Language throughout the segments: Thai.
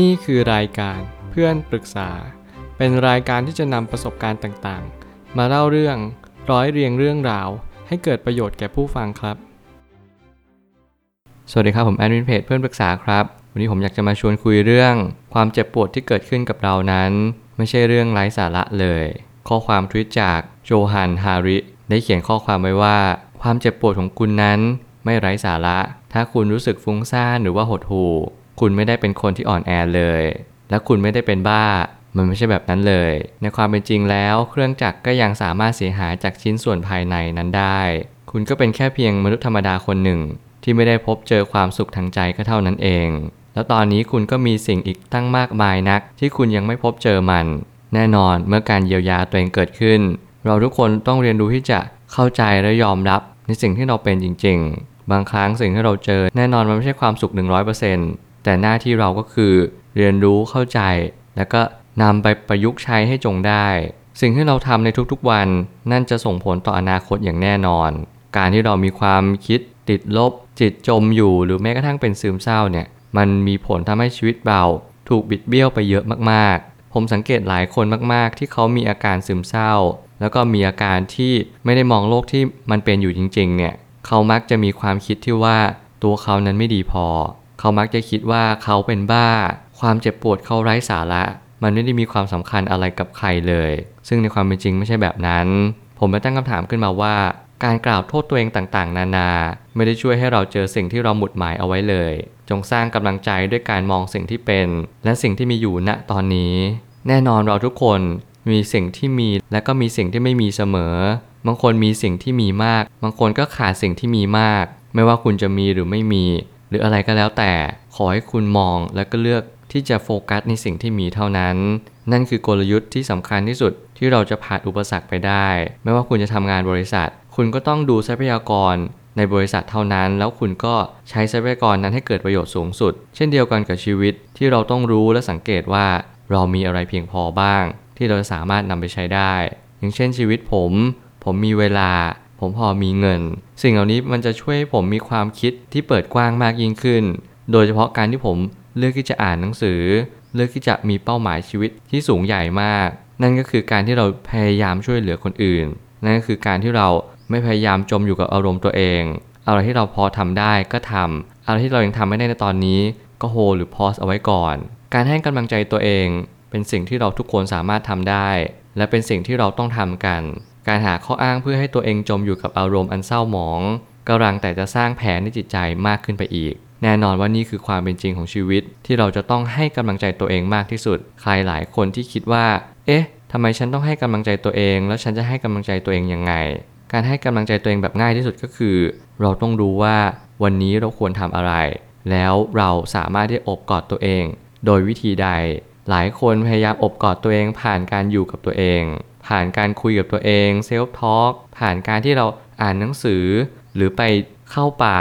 นี่คือรายการเพื่อนปรึกษา เป็นรายการที่จะนำประสบการณ์ต่างๆ มาเล่าเรื่องร้อยเรียงเรื่องราว ให้เกิดประโยชน์แก่ผู้ฟังครับ สวัสดีครับผมแอดมินเพจเพื่อนปรึกษาครับ วันนี้ผมอยากจะมาชวนคุยเรื่อง ความเจ็บปวดที่เกิดขึ้นกับเรานั้น ไม่ใช่เรื่องไร้สาระเลย ข้อความทวิตจากโจฮันฮาริ ได้เขียนข้อความไว้ว่า ความเจ็บปวดของคุณนั้น ไม่ไร้สาระ ถ้าคุณรู้สึกฟุ้งซ่านหรือว่าหดหู่ คุณไม่ได้เป็นคนที่อ่อนแอเลย และคุณไม่ได้เป็นบ้า มันไม่ใช่แบบนั้นเลย ในความเป็นจริงแล้ว เครื่องจักรก็ยังสามารถเสียหายจากชิ้นส่วนภายในนั้นได้ คุณก็เป็นแค่เพียงมนุษย์ธรรมดาคนหนึ่ง ที่ไม่ได้พบเจอความสุขทางใจก็เท่านั้นเอง แล้วตอนนี้คุณก็มีสิ่งอีกตั้งมากมายนัก ที่คุณยังไม่พบเจอมัน แน่นอนเมื่อการเยียวยาตัวเองเกิดขึ้น เราทุกคนต้องเรียนรู้ที่จะเข้าใจและยอมรับในสิ่งที่เราเป็นจริง ๆ บางครั้งสิ่งที่เราเจอแน่นอนมันไม่ใช่ความสุข 100% แต่หน้าที่เราก็คือเรียนรู้เข้าใจ แล้วก็นำไปประยุกต์ใช้ให้จงได้ สิ่งที่เราทำในทุกๆวัน นั่นจะส่งผลต่ออนาคตอย่างแน่นอน การที่เรามีความคิดติดลบ จิตจมอยู่หรือแม้กระทั่งเป็นซึมเศร้าเนี่ยมันมีผลทำให้ชีวิตเราถูกบิดเบี้ยวไปเยอะมากๆ ผมสังเกตหลายคนมากๆ ที่เขามีอาการซึมเศร้า แล้วก็มีอาการที่ไม่ได้มองโลกที่มันเป็นอยู่จริงๆเนี่ยเขามักจะมีความคิดที่ว่าตัวเขานั้นไม่ดีพอ เขามักจะคิดว่าเขาเป็นบ้า ความเจ็บปวดเขาไร้สาระ มันไม่ได้มีความสำคัญอะไรกับใครเลย ซึ่งในความเป็นจริงไม่ใช่แบบนั้น ผมไปตั้งคำถามขึ้นมาว่า การกล่าวโทษตัวเองต่างๆ นานา ไม่ได้ช่วยให้เราเจอสิ่งที่เราหมุดหมายเอาไว้เลย จงสร้างกำลังใจด้วยการมองสิ่งที่เป็น และสิ่งที่มีอยู่ณตอนนี้ แน่นอนเราทุกคนมีสิ่งที่มีและก็มีสิ่งที่ไม่มีเสมอ บางคนมีสิ่งที่มีมาก บางคนก็ขาดสิ่งที่มีมาก ไม่ว่าคุณจะมีหรือไม่มี หรืออะไรก็แล้วแต่ขอให้คุณมองและก็เลือกที่จะโฟกัสในสิ่งที่มีเท่านั้น นั่นคือกลยุทธ์ที่สำคัญที่สุดที่เราจะผ่านอุปสรรคไปได้ ไม่ว่าคุณจะทำงานบริษัท คุณก็ต้องดูทรัพยากรในบริษัทเท่านั้น แล้วคุณก็ใช้ทรัพยากรนั้นให้เกิดประโยชน์สูงสุด เช่นเดียวกันกับชีวิตที่เราต้องรู้และสังเกตว่า เรามีอะไรเพียงพอบ้าง ที่เราสามารถนำไปใช้ได้ อย่างเช่นชีวิตผม ผมมีเวลา ผมพอมีเงิน สิ่งเหล่านี้มันจะช่วยให้ผมมีความคิดที่เปิดกว้างมากยิ่งขึ้น โดยเฉพาะการที่ผมเลือกที่จะอ่านหนังสือ เลือกที่จะมีเป้าหมายชีวิตที่สูงใหญ่มาก นั่นก็คือการที่เราพยายามช่วยเหลือคนอื่น นั่นก็คือการที่เราไม่พยายามจมอยู่กับอารมณ์ตัวเองอะไรที่เราพอทำได้ก็ทำอะไรที่เรายังทำไม่ได้ในตอนนี้ ก็โฮหรือพอสเอาไว้ก่อน การให้กำลังใจตัวเอง เป็นสิ่งที่เราทุกคนสามารถทำได้ และเป็นสิ่งที่เราต้องทำกัน การหาข้ออ้างเพื่อให้ตัวเองจมอยู่กับอารมณ์อันเศร้าหมองกำลังแต่จะสร้างแผลในจิตใจมากขึ้นไปอีก แน่นอนว่านี่คือความเป็นจริงของชีวิต ที่เราจะต้องให้กำลังใจตัวเองมากที่สุด ใครหลายคนที่คิดว่า เอ๊ะทำไมฉันต้องให้กำลังใจตัวเอง แล้วฉันจะให้กำลังใจตัวเองยังไง การให้กำลังใจตัวเองแบบง่ายที่สุดก็คือ เราต้องรู้ว่าวันนี้เราควรทำอะไร แล้วเราสามารถที่อบกอดตัวเอง โดยวิธีใด หลายคนพยายามอบกอดตัวเองผ่านการอยู่กับตัวเอง ผ่านการคุยกับตัวเองเซลฟ์ทอล์กผ่านการที่เราอ่านหนังสือ หรือไปเข้าป่า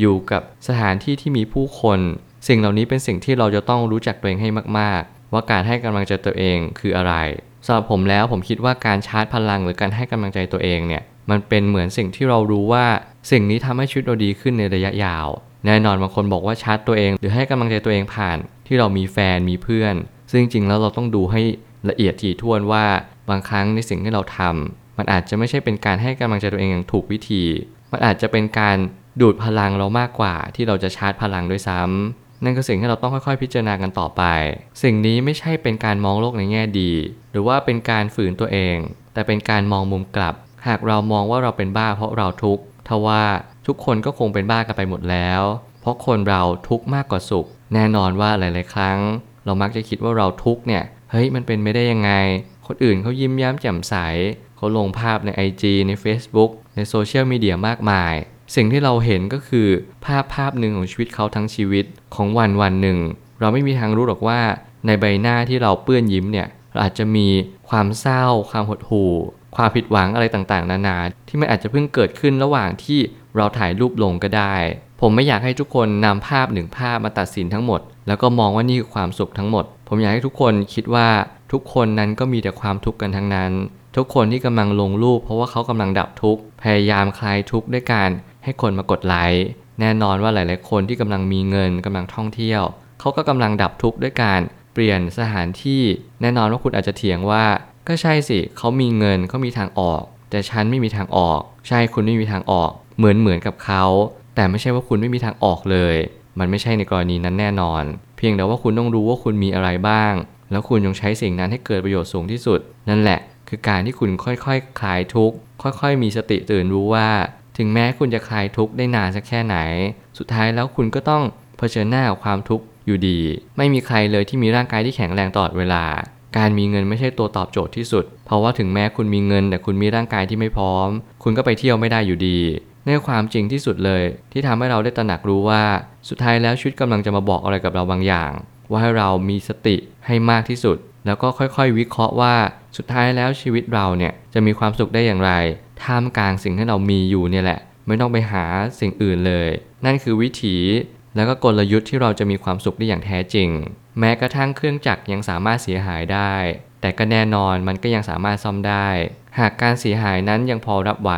อยู่กับสถานที่ที่มีผู้คน สิ่งเหล่านี้เป็นสิ่งที่เราจะต้องรู้จักตัวเองให้มาก ๆ ว่าการให้กำลังใจตัวเองคืออะไรสำหรับผมแล้วผมคิดว่าการชาร์จพลังหรือการให้กำลังใจตัวเองเนี่ยมันเป็นเหมือนสิ่งที่เรารู้ว่าสิ่งนี้ทำให้ชีวิตเราดีขึ้นในระยะยาว แน่นอนบางคนบอกว่าชาร์จตัวเอง หรือให้กำลังใจตัวเองผ่าน ที่เรามีแฟนมีเพื่อน ซึ่งจริงๆแล้วเราต้องดูให้ละเอียดถี่ถ้วนว่า บางครั้งในสิ่งที่เราทำมันอาจจะไม่ใช่เป็นการให้กำลังใจตัวเองอย่างถูกวิธี มันอาจจะเป็นการดูดพลังเรามากกว่าที่เราจะชาร์จพลังด้วยซ้ำนั่นคือสิ่งที่เราต้องค่อยๆ พิจารณากันต่อไป สิ่งนี้ไม่ใช่เป็นการมองโลกในแง่ดี หรือว่าเป็นการฝืนตัวเอง แต่เป็นการมองมุมกลับ หากเรามองว่าเราเป็นบ้าเพราะเราทุกข์ทว่าทุกคนก็คงเป็นบ้ากันไปหมดแล้ว เพราะคนเราทุกข์มากกว่าสุข แน่นอนว่าหลาย ๆ ครั้ง เรามักจะคิดว่าเราทุกข์เนี่ย เฮ้ย มันเป็นไม่ได้ยังไง คนอื่นเขายิ้มแย้มแจ่มใสเขาลงภาพใน IG ใน Facebook ในโซเชียลมีเดียมากมาย สิ่งที่เราเห็นก็คือภาพภาพหนึ่งของชีวิตเขาทั้งชีวิตของวันวันหนึ่ง เราไม่มีทางรู้หรอกว่าในใบหน้าที่เราเปื้อนยิ้มเนี่ยเราอาจจะมีความเศร้า ความหดหู่ ความผิดหวังอะไรต่างๆ นานา ที่มันอาจจะเพิ่งเกิดขึ้นระหว่างที่เราถ่ายรูปลงก็ได้ ผมไม่อยากให้ทุกคนนำภาพหนึ่งภาพมาตัดสินทั้งหมด แล้วก็มองว่านี่คือความสุขทั้งหมด ผมอยากให้ทุกคนคิดว่า ทุกคนนั้นก็มีแต่ความทุกข์กันทั้งนั้น ทุกคนที่กำลังลงรูป เพราะว่าเขากำลังดับทุกข์พยายามคลายทุกข์ด้วยการให้คนมากดไลค์แน่นอนว่าหลาย ๆ คนที่กำลังมีเงินกำลังท่องเที่ยวเขาก็กำลังดับทุกข์ด้วยการเปลี่ยนสถานที่ แน่นอนว่าคุณอาจจะเถียงว่า ก็ใช่สิเขามีเงินเขามีทางออก แต่ฉันไม่มีทางออก ใช่คุณไม่มีทางออก เหมือนเหมือนกับเขาแต่ไม่ใช่ว่าคุณไม่มีทางออกเลย มันไม่ใช่ในกรณีนั้นแน่นอน เพียงแต่ว่าคุณต้องรู้ว่าคุณมีอะไรบ้าง แล้วคุณจงใช้สิ่งนั้นให้เกิดประโยชน์สูงที่สุด นั่นแหละ คือการที่คุณค่อยๆคคลายทุกข์ค่อยๆ มีสติตื่นรู้ว่า ถึงแม้คุณจะคลายทุกข์ได้นานสักแค่ไหน สุดท้ายแล้วคุณก็ต้องเผชิญหน้ากับความทุกข์อยู่ดี ไม่มีใครเลยที่มีร่างกายที่แข็งแรงตลอดเวลา การมีเงินไม่ใช่ตัวตอบโจทย์ที่สุด เพราะว่าถึงแม้คุณมีเงิน แต่คุณมีร่างกายที่ไม่พร้อม คุณก็ไปเที่ยวไม่ได้อยู่ดีนี่ความจริงที่สุดเลย ที่ทำให้เราได้ตระหนักรู้ว่า สุดท้ายแล้วชีวิตกำลังจะมาบอกอะไรกับเราบางอย่าง ว่าให้เรามีสติให้มากที่สุด แล้วก็ค่อยๆ วิเคราะห์ว่าสุดท้ายแล้วชีวิตเราเนี่ยจะมีความสุขได้อย่างไร ท่ามกลางสิ่งที่เรามีอยู่เนี่ยแหละ ไม่ต้องไปหาสิ่งอื่นเลย นั่นคือวิถีแล้วก็กลยุทธ์ที่เราจะมีความสุขได้อย่างแท้จริง แม้กระทั่งเครื่องจักรยังสามารถเสียหายได้ แต่ก็แน่นอนมันก็ยังสามารถซ่อมได้ หากการเสียหายนั้นยังพอรับไหว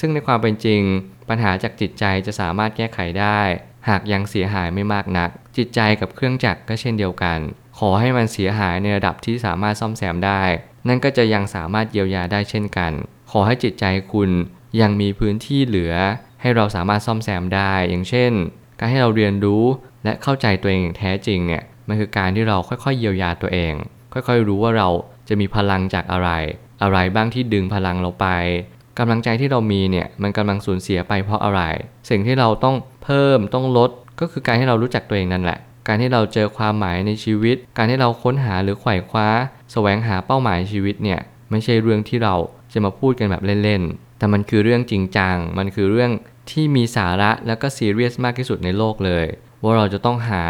ซึ่งในความเป็นจริง ปัญหาจากจิตใจจะสามารถแก้ไขได้ หากยังเสียหายไม่มากนัก จิตใจกับเครื่องจักรก็เช่นเดียวกัน ขอให้มันเสียหายในระดับที่สามารถซ่อมแซมได้ นั่นก็จะยังสามารถเยียวยาได้เช่นกัน ขอให้จิตใจคุณยังมีพื้นที่เหลือ ให้เราสามารถซ่อมแซมได้ อย่างเช่น การให้เราเรียนรู้และเข้าใจตัวเองแท้จริงเนี่ยมันคือการที่เราค่อยๆ เยียวยาตัวเอง ค่อยๆ รู้ว่าเราจะมีพลังจากอะไร อะไรบ้างที่ดึงพลังเราไปกำลังใจที่เรามีเนี่ยมันกำลังสูญเสียไปเพราะอะไร สิ่งที่เราต้องเพิ่มต้องลด ก็คือการให้เรารู้จักตัวเองนั่นแหละ การที่เราเจอความหมายในชีวิต การที่เราค้นหาหรือไขว่คว้าแสวงหาเป้าหมายชีวิตเนี่ยไม่ใช่เรื่องที่เราจะมาพูดกันแบบเล่นๆ แต่มันคือเรื่องจริงจัง มันคือเรื่องที่มีสาระแล้วก็ซีเรียสมากที่สุดในโลกเลย ว่าเราจะต้องหา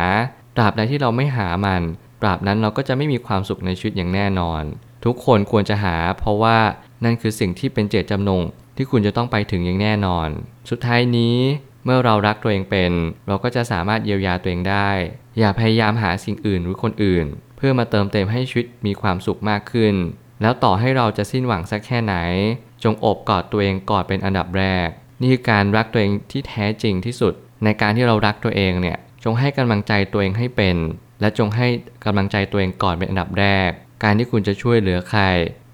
ตราบใดที่เราไม่หามันตราบนั้นเราก็จะไม่มีความสุขในชีวิตอย่างแน่นอน ทุกคนควรจะหา เพราะว่านั่นคือสิ่งที่เป็นเจตจำนงที่คุณจะต้องไปถึงอย่างแน่นอน สุดท้ายนี้ เมื่อเรารักตัวเองเป็น เราก็จะสามารถเยียวยาตัวเองได้ อย่าพยายามหาสิ่งอื่นหรือคนอื่น เพื่อมาเติมเต็มให้ชีวิตมีความสุขมากขึ้น แล้วต่อให้เราจะสิ้นหวังสักแค่ไหน จงอบกอดตัวเองกอนเป็นอันดับแรก นี่คือการรักตัวเองที่แท้จริงที่สุด ในการที่เรารักตัวเองเนี่ยจงให้กำลังใจตัวเองให้เป็น และจงให้กำลังใจตัวเองก่อนเป็นอันดับแรก การที่คุณจะช่วยเหลือใคร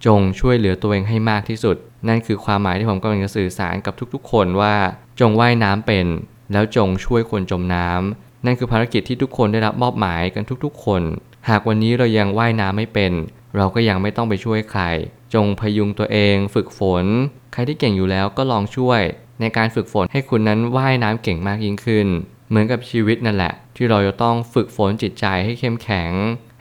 จงช่วยเหลือตัวเองให้มากที่สุด นั่นคือความหมายที่ผมกำลังจะสื่อสารกับทุกๆ คนว่า จงว่ายน้ำเป็น แล้วจงช่วยคนจมน้ำนั่นคือภารกิจที่ทุกคนได้รับมอบหมายกันทุกๆ คน หากวันนี้เรายังว่ายน้ำไม่เป็น เราก็ยังไม่ต้องไปช่วยใคร จงพยุงตัวเองฝึกฝน ใครที่เก่งอยู่แล้วก็ลองช่วย ในการฝึกฝนให้คุณนั้นว่ายน้ำเก่งมากยิ่งขึ้น เหมือนกับชีวิตนั่นแหละ ที่เราจะต้องฝึกฝนจิตใจให้เข้มแข็ง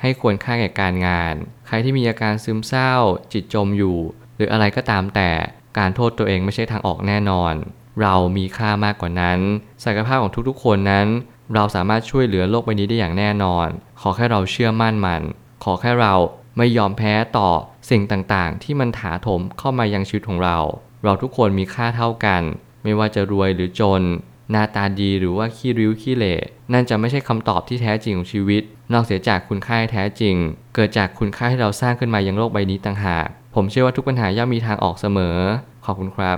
ให้ควรค่าแก่การงาน ใครที่มีอาการซึมเศร้า จิตจมอยู่ หรืออะไรก็ตามแต่การโทษตัวเองไม่ใช่ทางออกแน่นอน เรามีค่ามากกว่านั้น ศักยภาพของทุกๆ คนนั้น เราสามารถช่วยเหลือโลกใบนี้ได้อย่างแน่นอน ขอแค่เราเชื่อมั่นมัน ขอแค่เราไม่ยอมแพ้ต่อสิ่งต่างๆ ที่มันถาโถมเข้ามายังชีวิตของเรา เราทุกคนมีค่าเท่ากัน ไม่ว่าจะรวยหรือจน หน้าตาดีหรือว่าขี้ริ้วขี้เหร่นั่นจะไม่ใช่คำตอบที่แท้จริงของชีวิต นอกเสียจากคุณค่าแท้จริง เกิดจากคุณค่าที่เราสร้างขึ้นมายังโลกใบนี้ต่างหาก ผมเชื่อว่าทุกปัญหาย่อมมีทางออกเสมอ ขอบคุณครับ